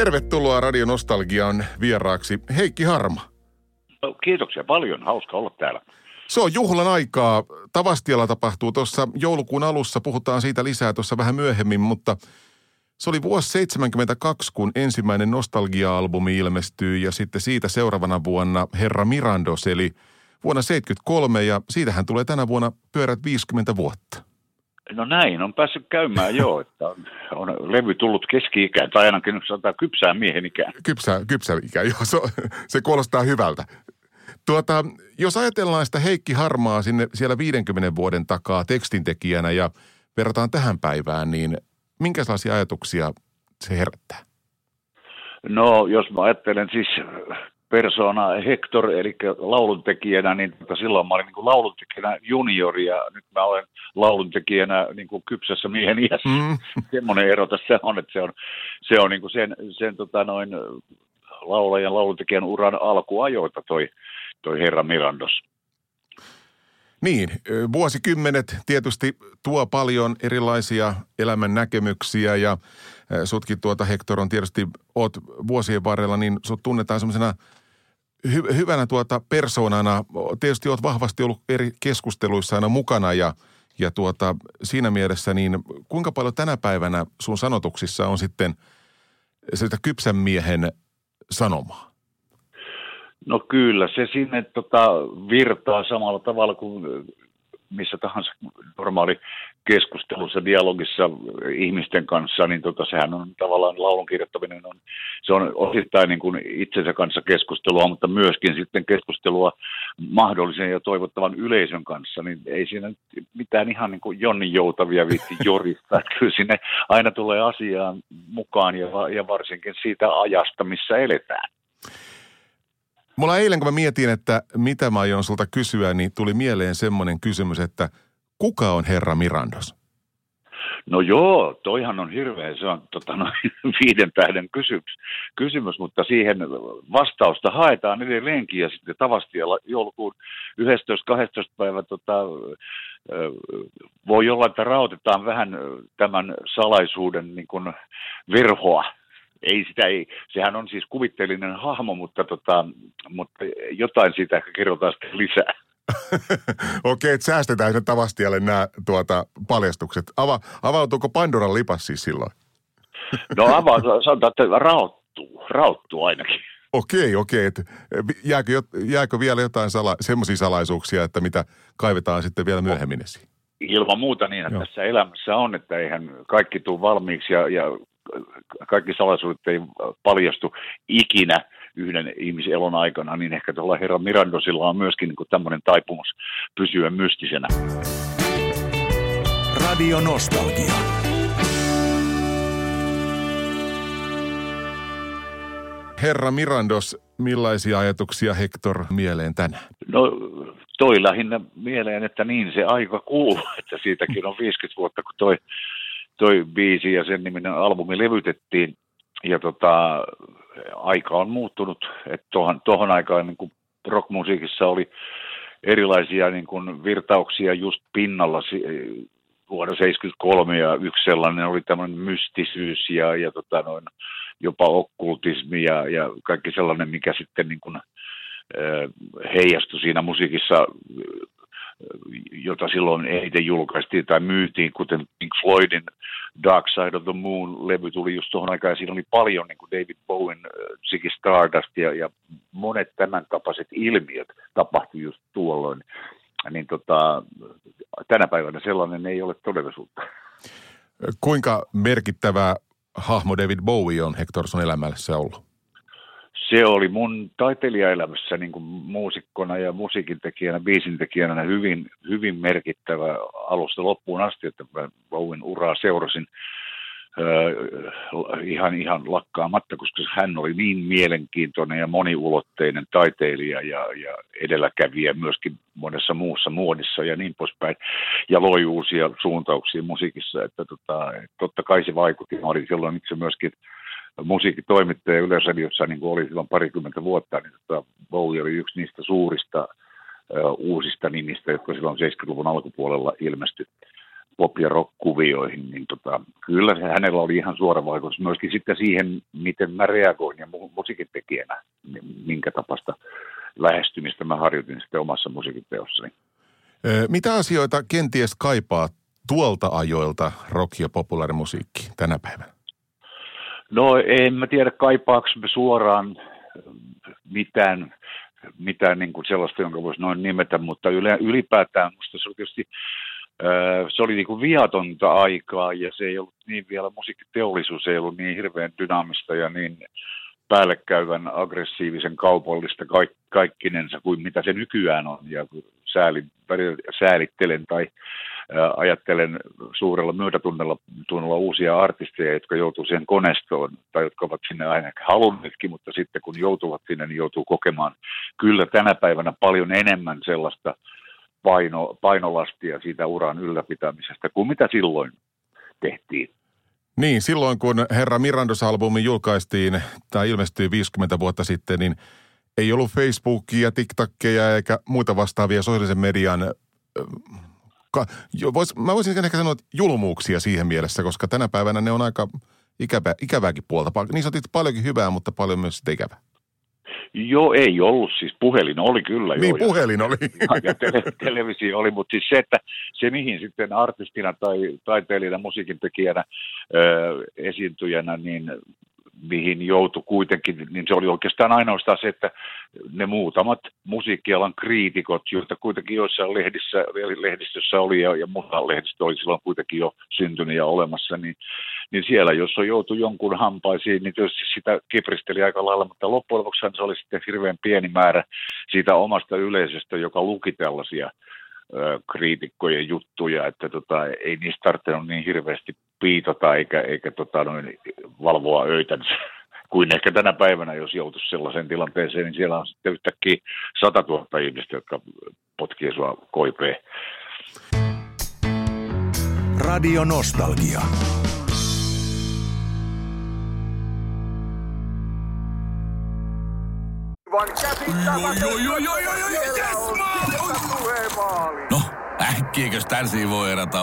Tervetuloa Radio Nostalgiaan vieraaksi Heikki Harma. No, kiitoksia paljon. Hauska olla täällä. Se on juhlan aikaa. Tavastialla tapahtuu tuossa joulukuun alussa. Puhutaan siitä lisää tuossa vähän myöhemmin, mutta se oli vuosi 72, kun ensimmäinen Nostalgia-albumi ilmestyi ja sitten siitä seuraavana vuonna Herra Mirandos, eli vuonna 73 ja siitähän tulee tänä vuonna pyörät 50 vuotta. No näin, on päässyt käymään jo, että on, on levy tullut keski-ikään, tai ainakin sanotaan kypsään miehen ikään. Kypsä, kypsä ikä, joo, se, se kuulostaa hyvältä. Tuota, jos ajatellaan sitä Heikki Harmaa sinne siellä 50 vuoden takaa tekstintekijänä ja verrataan tähän päivään, niin minkälaisia ajatuksia se herättää? No, jos mä ajattelen siis persona Hector, eli lauluntekijänä, niin tota, silloin mä olin niin kuin lauluntekijänä juniori ja nyt mä olen lauluntekijänä niin kuin kypsässä miehen iässä. Mm. Semmoinen ero tässä on, että se on, se on niin kuin sen, sen tota noin laulajan lauluntekijän uran alkuajoita toi, toi herra Mirandos. Niin, vuosikymmenet tietysti tuo paljon erilaisia elämän näkemyksiä ja sutkin tuota Hector on tietysti, oot vuosien varrella, niin sut tunnetaan semmoisena hy- hyvänä tuota persoonana. Tietysti oot vahvasti ollut eri keskusteluissa aina mukana ja, ja tuota, siinä mielessä niin kuinka paljon tänä päivänä sun sanotuksissa on sitten sitä kypsän miehen sanomaa? No kyllä, se sinne tota, virtaa samalla tavalla kuin missä tahansa normaali keskustelussa, dialogissa ihmisten kanssa, niin tota, sehän on tavallaan laulun kirjoittaminen, on, se on osittain niin kuin itsensä kanssa keskustelua, mutta myöskin sitten keskustelua mahdollisen ja toivottavan yleisön kanssa, niin ei siinä mitään ihan niin kuin Jonni Joutavia viitti jorista, että kyllä sinne aina tulee asiaan mukaan ja, ja varsinkin siitä ajasta, missä eletään. Mulla eilen, kun mä mietin, että mitä mä aion sulta kysyä, niin tuli mieleen semmoinen kysymys, että kuka on herra Mirandos? No joo, toihan on hirveä, se on tota, noin, viiden tähden kysymys, kysymys, mutta siihen vastausta haetaan edelleenkin ja sitten tavasti joulukuun 11-12 päivä tota, voi olla, että rautetaan vähän tämän salaisuuden niin kuin verhoa ei sitä ei, sehän on siis kuvitteellinen hahmo, mutta, tota, mutta jotain siitä ehkä kerrotaan sitten lisää. Okei, että säästetään sen Tavastialle nämä tuota, paljastukset. Ava, avautuuko Pandoran lipas siis silloin? no avaa, sanotaan, että raottuu, raottuu ainakin. Okei, okei. Että jääkö, jääkö vielä jotain sala, semmoisia salaisuuksia, että mitä kaivetaan sitten vielä myöhemmin esiin? Ilman muuta niin, että Joo. tässä elämässä on, että eihän kaikki tule valmiiksi ja, ja kaikki salaisuudet ei paljastu ikinä yhden ihmisen elon aikana, niin ehkä tuolla herra Mirandosilla on myöskin niin tämmöinen taipumus pysyä mystisenä. Radio Nostalgia. Herra Mirandos, millaisia ajatuksia Hector mieleen tänään? No toi lähinnä mieleen, että niin se aika kuuluu, että siitäkin on 50 vuotta, kun toi toi biisi ja sen niminen albumi levytettiin. Ja tota, aika on muuttunut, että tuohon, tuohon aikaan niin kuin rockmusiikissa oli erilaisia niin kuin virtauksia just pinnalla vuonna 73 ja yksi sellainen oli tämmöinen mystisyys ja, ja tota noin, jopa okkultismi ja, ja kaikki sellainen, mikä sitten niin kuin, heijastui siinä musiikissa jota silloin eniten julkaistiin tai myytiin, kuten Pink Floydin Dark Side of the Moon-levy tuli just tuohon aikaan, ja siinä oli paljon niin kuin David Bowen, äh, Ziggy Stardust ja, ja monet tämän tapaiset ilmiöt tapahtui just tuolloin. Niin tota, tänä päivänä sellainen ei ole todellisuutta. Kuinka merkittävä hahmo David Bowie on Hector sun elämässä ollut? Se oli mun taiteilijaelämässä niin kuin muusikkona ja musiikintekijänä, biisintekijänä hyvin, hyvin merkittävä alusta loppuun asti, että mä Bowen uraa seurasin, ihan, ihan lakkaamatta, koska hän oli niin mielenkiintoinen ja moniulotteinen taiteilija ja, ja edelläkävijä myöskin monessa muussa muodissa ja niin poispäin. Ja loi uusia suuntauksia musiikissa, että tota, totta kai se vaikutti. Mä olin silloin itse myöskin musiikkitoimittaja Yleisradiossa, niin oli silloin parikymmentä vuotta, niin tota, Bowie oli yksi niistä suurista uusista nimistä, jotka silloin 70-luvun alkupuolella ilmestyi pop- ja rock-kuvioihin, niin tota, kyllä se hänellä oli ihan suora vaikutus myöskin sitten siihen, miten mä reagoin ja musiikin tekijänä, minkä tapasta lähestymistä mä harjoitin sitten omassa musiikiteossani. Mitä asioita kenties kaipaa tuolta ajoilta rock- ja populaarimusiikki tänä päivänä? No en mä tiedä kaipaako me suoraan mitään, mitään niin kuin sellaista, jonka voisi noin nimetä, mutta ylipäätään musta se oli tietysti se oli niin kuin viatonta aikaa ja se ei ollut niin vielä, musiikkiteollisuus ei ollut niin hirveän dynaamista ja niin päällekkäyvän aggressiivisen kaupallista kaik, kaikkinensa kuin mitä se nykyään on. Ja sääli, säälittelen tai ajattelen suurella myötätunnella tunnolla uusia artisteja, jotka joutuu siihen konestoon tai jotka ovat sinne aina halunneetkin, mutta sitten kun joutuvat sinne, niin joutuu kokemaan kyllä tänä päivänä paljon enemmän sellaista paino, painolastia siitä uran ylläpitämisestä kuin mitä silloin tehtiin. Niin, silloin kun Herra Mirandos-albumi julkaistiin tai ilmestyi 50 vuotta sitten, niin ei ollut Facebookia, TikTokia eikä muita vastaavia sosiaalisen median ka, vois, mä voisin ehkä sanoa, että julmuuksia siihen mielessä, koska tänä päivänä ne on aika ikävä, ikävääkin puolta. Niin sanoit paljonkin hyvää, mutta paljon myös sitä ikävää. Joo, ei ollut. Siis puhelin oli kyllä Niin, jo. puhelin oli. Ja tele- televisio oli, mutta siis se, että se mihin sitten artistina tai taiteilijana, musiikintekijänä, ö, esiintyjänä, niin mihin joutui kuitenkin, niin se oli oikeastaan ainoastaan se, että ne muutamat musiikkialan kriitikot, joita kuitenkin joissain lehdissä, lehdistössä oli ja, ja muuta lehdistö oli silloin kuitenkin jo syntynyt ja olemassa, niin, niin siellä, jos on joutu jonkun hampaisiin, niin tietysti sitä kipristeli aika lailla, mutta loppujen lopuksi se oli sitten hirveän pieni määrä siitä omasta yleisöstä, joka luki tällaisia kriitikkojen juttuja, että tota, ei niistä tarvinnut niin hirveästi piitota eikä, eikä tota, noin, valvoa öitänsä kuin ehkä tänä päivänä, jos joutuisi sellaiseen tilanteeseen, niin siellä on sitten yhtäkkiä 100 000 ihmistä, jotka potkii sua koipeen. Radio Nostalgia. No, äkkiäkös tän voi erätä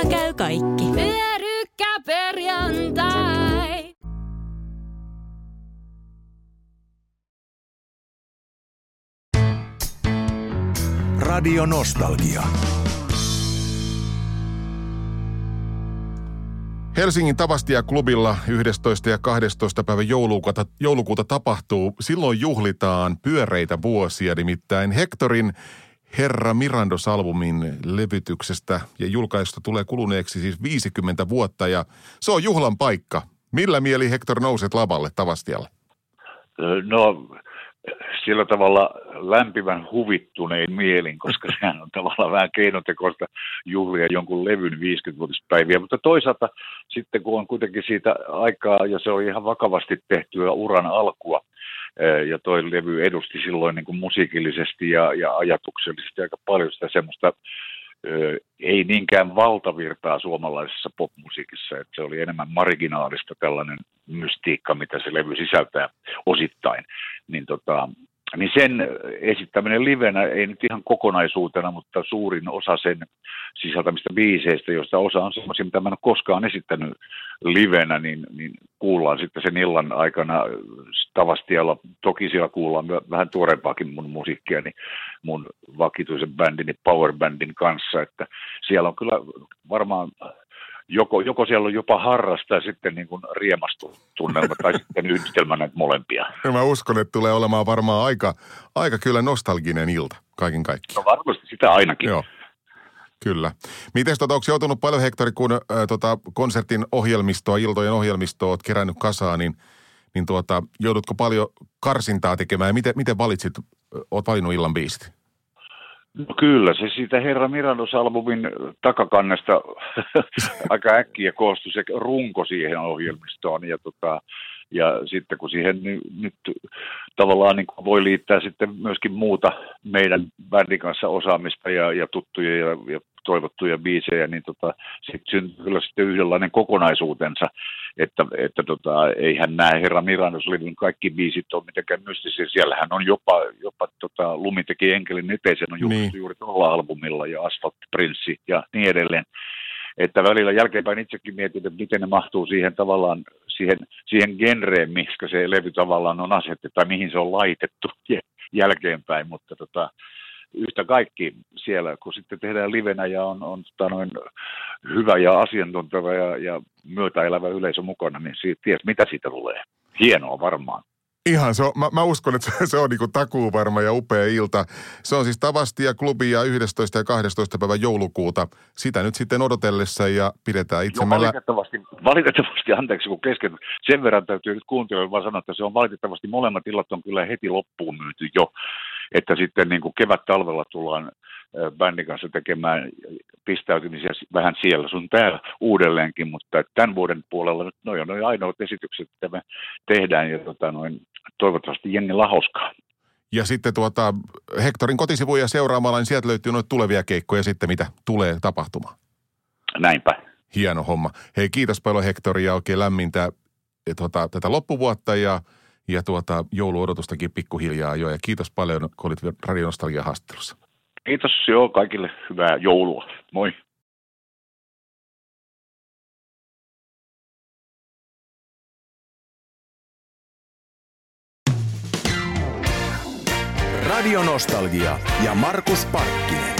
Kotona käy kaikki. Pyörykkäperjantai! Radio Nostalgia. Helsingin Tavastia-klubilla 11. ja 12. päivä joulukuuta, joulukuuta tapahtuu. Silloin juhlitaan pyöreitä vuosia, nimittäin Hektorin Herra Mirandos-albumin levytyksestä ja julkaista tulee kuluneeksi siis 50 vuotta ja se on juhlan paikka. Millä mieli Hector nouset lavalle Tavastialle? No sillä tavalla lämpimän huvittunein mielin, koska sehän on tavallaan vähän keinotekoista juhlia jonkun levyn 50-vuotispäiviä, mutta toisaalta sitten kun on kuitenkin siitä aikaa ja se oli ihan vakavasti tehtyä uran alkua, ja toi levy edusti silloin niin kuin musiikillisesti ja, ja ajatuksellisesti aika paljon sitä semmoista ei niinkään valtavirtaa suomalaisessa popmusiikissa, että se oli enemmän marginaalista tällainen mystiikka, mitä se levy sisältää osittain, niin tota, niin sen esittäminen livenä, ei nyt ihan kokonaisuutena, mutta suurin osa sen sisältämistä biiseistä, joista osa on sellaisia, mitä mä en ole koskaan esittänyt livenä, niin, niin kuullaan sitten sen illan aikana Tavastialla. Toki siellä kuullaan vähän tuorempaakin mun musiikkia, niin mun vakituisen bändini Power Bandin kanssa, että siellä on kyllä varmaan joko, joko siellä on jopa harrasta ja sitten niin kuin riemastutunnelma tai sitten yhdistelmä näitä molempia. Ja mä uskon, että tulee olemaan varmaan aika, aika kyllä nostalginen ilta kaiken kaikkiaan. No varmasti sitä ainakin. Joo. Kyllä. Miten tota, onko joutunut paljon Hektori, kun ä, tota, konsertin ohjelmistoa, iltojen ohjelmistoa olet kerännyt kasaan, niin, niin tuota, joudutko paljon karsintaa tekemään ja miten, miten valitsit, olet valinnut illan biisit? No kyllä, se siitä Herra Mirandos-albumin takakannesta aika äkkiä koostui se runko siihen ohjelmistoon. Ja tota, ja sitten kun siihen nyt, nyt tavallaan niin voi liittää sitten myöskin muuta meidän bändin kanssa osaamista ja, ja tuttuja ja, ja toivottuja biisejä, niin tota, sitten syntyy kyllä sitten yhdenlainen kokonaisuutensa, että, että tota, eihän nämä Herra Miranos-levyn kaikki biisit ole mitenkään mystisiä. Siellähän on jopa, jopa tota, Lumi teki enkelin eteisen on julkaistu niin. juuri tuolla albumilla ja Asphalt Prince ja niin edelleen. Että välillä jälkeenpäin itsekin mietin, että miten ne mahtuu siihen tavallaan siihen, siihen genreen, miksi se levy tavallaan on asetettu tai mihin se on laitettu jälkeenpäin, mutta tota, yhtä kaikki siellä, kun sitten tehdään livenä ja on, on tota noin hyvä ja asiantunteva ja, ja myötäelävä yleisö mukana, niin siitä ties mitä siitä tulee. Hienoa varmaan. Ihan, se on, mä, mä uskon, että se, on niinku takuu varma ja upea ilta. Se on siis Tavastia klubia 11. ja 12. päivä joulukuuta. Sitä nyt sitten odotellessa ja pidetään itse. No, valitettavasti, valitettavasti, anteeksi kun kesken, sen verran täytyy nyt kuuntelijoille vaan sanoa, että se on valitettavasti molemmat illat on kyllä heti loppuun myyty jo. Että sitten niin kuin kevät-talvella tullaan bändin kanssa tekemään pistäytymisiä vähän siellä sun täällä uudelleenkin, mutta tämän vuoden puolella nyt noin on noin ainoat esitykset, mitä me tehdään ja tota, noin, toivottavasti jengi lahoskaa. Ja sitten tuota, Hektorin kotisivuja seuraamalla, niin sieltä löytyy noita tulevia keikkoja sitten, mitä tulee tapahtumaan. Näinpä. Hieno homma. Hei, kiitos paljon Hektori ja oikein lämmintä tuota, tätä loppuvuotta ja, ja tuota, jouluodotustakin pikkuhiljaa jo. Ja kiitos paljon, kun olit Radionostalgia haastattelussa. Kiitos joo kaikille. Hyvää joulua. Moi. Radio Nostalgia ja Markus Parkkinen.